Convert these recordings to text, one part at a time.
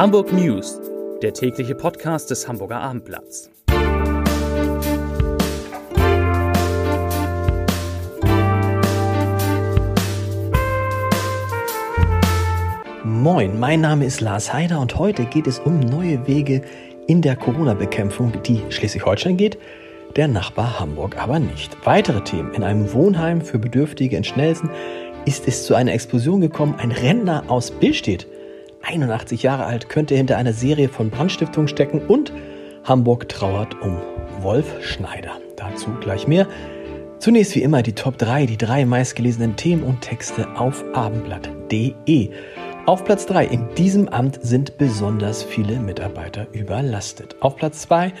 Hamburg News, der tägliche Podcast des Hamburger Abendblatts. Moin, mein Name ist Lars Heider und heute geht es um neue Wege in der Corona-Bekämpfung, die Schleswig-Holstein geht, der Nachbar Hamburg aber nicht. Weitere Themen. In einem Wohnheim für Bedürftige in Schnelsen ist es zu einer Explosion gekommen. Ein Rentner aus Billstedt 81 Jahre alt, könnte hinter einer Serie von Brandstiftungen stecken und Hamburg trauert um Wolf Schneider. Dazu gleich mehr. Zunächst wie immer die Top 3, die drei meistgelesenen Themen und Texte auf abendblatt.de. Auf Platz 3 in diesem Amt sind besonders viele Mitarbeiter überlastet. Auf Platz 2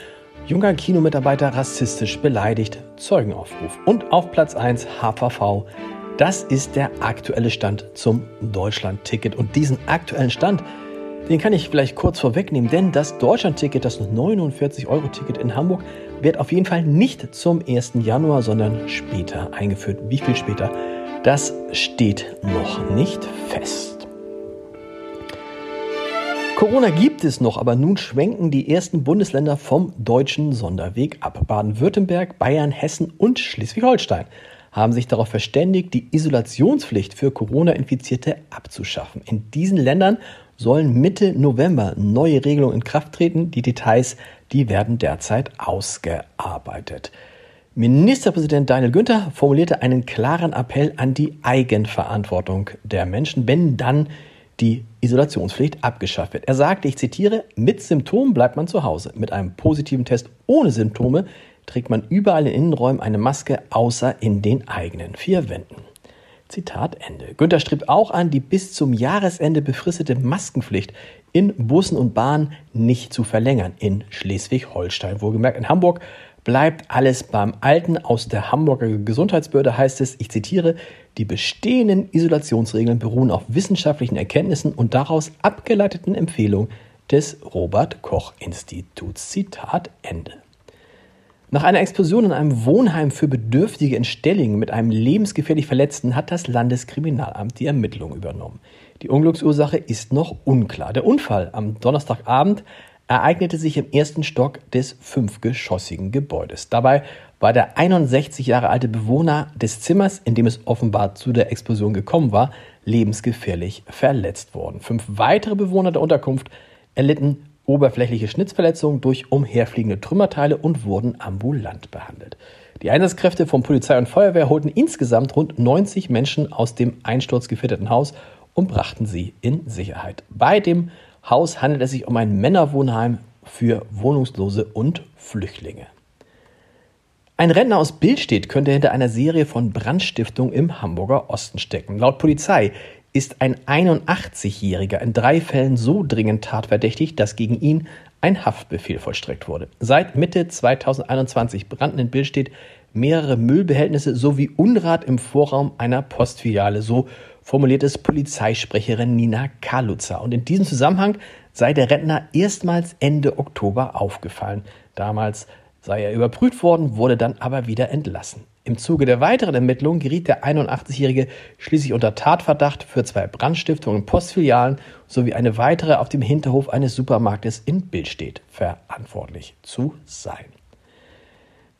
junger Kinomitarbeiter rassistisch beleidigt, Zeugenaufruf. Und auf Platz 1 HVV das ist der aktuelle Stand zum Deutschland-Ticket. Und diesen aktuellen Stand, den kann ich vielleicht kurz vorwegnehmen, denn das Deutschland-Ticket, das 49-Euro-Ticket in Hamburg, wird auf jeden Fall nicht zum 1. Januar, sondern später eingeführt. Wie viel später? Das steht noch nicht fest. Corona gibt es noch, aber nun schwenken die ersten Bundesländer vom deutschen Sonderweg ab. Baden-Württemberg, Bayern, Hessen und Schleswig-Holstein haben sich darauf verständigt, die Isolationspflicht für Corona-Infizierte abzuschaffen. In diesen Ländern sollen Mitte November neue Regelungen in Kraft treten. Die Details, die werden derzeit ausgearbeitet. Ministerpräsident Daniel Günther formulierte einen klaren Appell an die Eigenverantwortung der Menschen, wenn dann die Isolationspflicht abgeschafft wird. Er sagte, ich zitiere, mit Symptomen bleibt man zu Hause. Mit einem positiven Test ohne Symptome trägt man überall in Innenräumen eine Maske, außer in den eigenen vier Wänden. Zitat Ende. Günther strebt auch an, die bis zum Jahresende befristete Maskenpflicht in Bussen und Bahnen nicht zu verlängern. In Schleswig-Holstein, wohlgemerkt in Hamburg, bleibt alles beim Alten. Aus der Hamburger Gesundheitsbehörde heißt es, ich zitiere, die bestehenden Isolationsregeln beruhen auf wissenschaftlichen Erkenntnissen und daraus abgeleiteten Empfehlungen des Robert Koch Instituts. Zitat Ende. Nach einer Explosion in einem Wohnheim für Bedürftige in Stellingen mit einem lebensgefährlich Verletzten hat das Landeskriminalamt die Ermittlung übernommen. Die Unglücksursache ist noch unklar. Der Unfall am Donnerstagabend ereignete sich im ersten Stock des fünfgeschossigen Gebäudes. Dabei war der 61 Jahre alte Bewohner des Zimmers, in dem es offenbar zu der Explosion gekommen war, lebensgefährlich verletzt worden. Fünf weitere Bewohner der Unterkunft erlitten oberflächliche Schnitzverletzungen durch umherfliegende Trümmerteile und wurden ambulant behandelt. Die Einsatzkräfte von Polizei und Feuerwehr holten insgesamt rund 90 Menschen aus dem einsturzgefährdeten Haus und brachten sie in Sicherheit. Bei dem Haus handelt es sich um ein Männerwohnheim für Wohnungslose und Flüchtlinge. Ein Rentner aus Billstedt könnte hinter einer Serie von Brandstiftungen im Hamburger Osten stecken. Laut Polizei ist ein 81-Jähriger in drei Fällen so dringend tatverdächtig, dass gegen ihn ein Haftbefehl vollstreckt wurde. Seit Mitte 2021 brannten in Billstedt mehrere Müllbehältnisse sowie Unrat im Vorraum einer Postfiliale, so formuliert es Polizeisprecherin Nina Kaluza. Und in diesem Zusammenhang sei der Rentner erstmals Ende Oktober aufgefallen. Damals sei er überprüft worden, wurde dann aber wieder entlassen. Im Zuge der weiteren Ermittlungen geriet der 81-Jährige schließlich unter Tatverdacht für zwei Brandstiftungen in Postfilialen sowie eine weitere auf dem Hinterhof eines Supermarktes in Billstedt verantwortlich zu sein.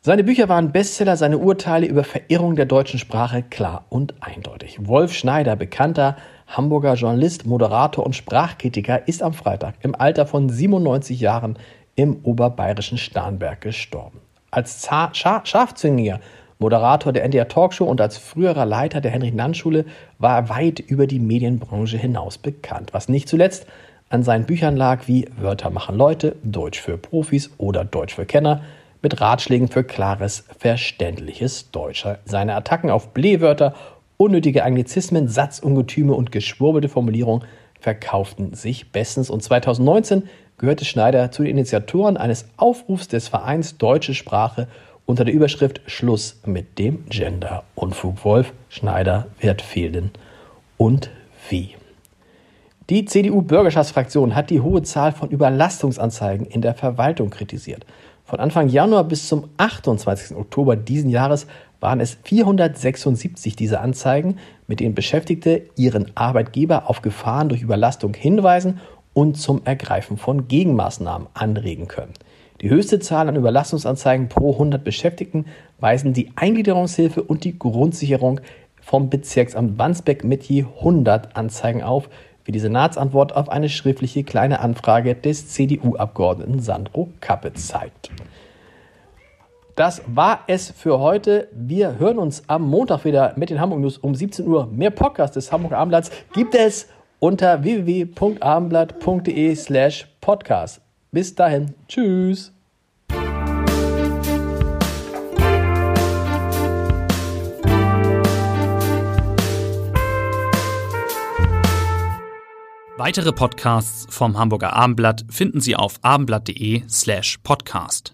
Seine Bücher waren Bestseller, seine Urteile über Verirrung der deutschen Sprache klar und eindeutig. Wolf Schneider, bekannter Hamburger Journalist, Moderator und Sprachkritiker, ist am Freitag im Alter von 97 Jahren im oberbayerischen Starnberg gestorben. Als Scharfzüngiger Moderator der NDR Talkshow und als früherer Leiter der Heinrich-Nann-Schule war er weit über die Medienbranche hinaus bekannt, was nicht zuletzt an seinen Büchern lag wie Wörter machen Leute, Deutsch für Profis oder Deutsch für Kenner mit Ratschlägen für klares, verständliches Deutsch. Seine Attacken auf Blähwörter, unnötige Anglizismen, Satzungetüme und geschwurbelte Formulierungen verkauften sich bestens und 2019 gehörte Schneider zu den Initiatoren eines Aufrufs des Vereins Deutsche Sprache unter der Überschrift Schluss mit dem Gender. Unfug Wolf Schneider wird fehlen. Und wie? Die CDU-Bürgerschaftsfraktion hat die hohe Zahl von Überlastungsanzeigen in der Verwaltung kritisiert. Von Anfang Januar bis zum 28. Oktober diesen Jahres waren es 476 dieser Anzeigen, mit denen Beschäftigte ihren Arbeitgeber auf Gefahren durch Überlastung hinweisen und zum Ergreifen von Gegenmaßnahmen anregen können. Die höchste Zahl an Überlastungsanzeigen pro 100 Beschäftigten weisen die Eingliederungshilfe und die Grundsicherung vom Bezirksamt Wandsbek mit je 100 Anzeigen auf, wie die Senatsantwort auf eine schriftliche kleine Anfrage des CDU-Abgeordneten Sandro Kappe zeigt. Das war es für heute. Wir hören uns am Montag wieder mit den Hamburg News um 17 Uhr. Mehr Podcasts des Hamburger Abendblatts gibt es unter www.abendblatt.de slash podcast. Bis dahin. Tschüss. Weitere Podcasts vom Hamburger Abendblatt finden Sie auf abendblatt.de slash podcast.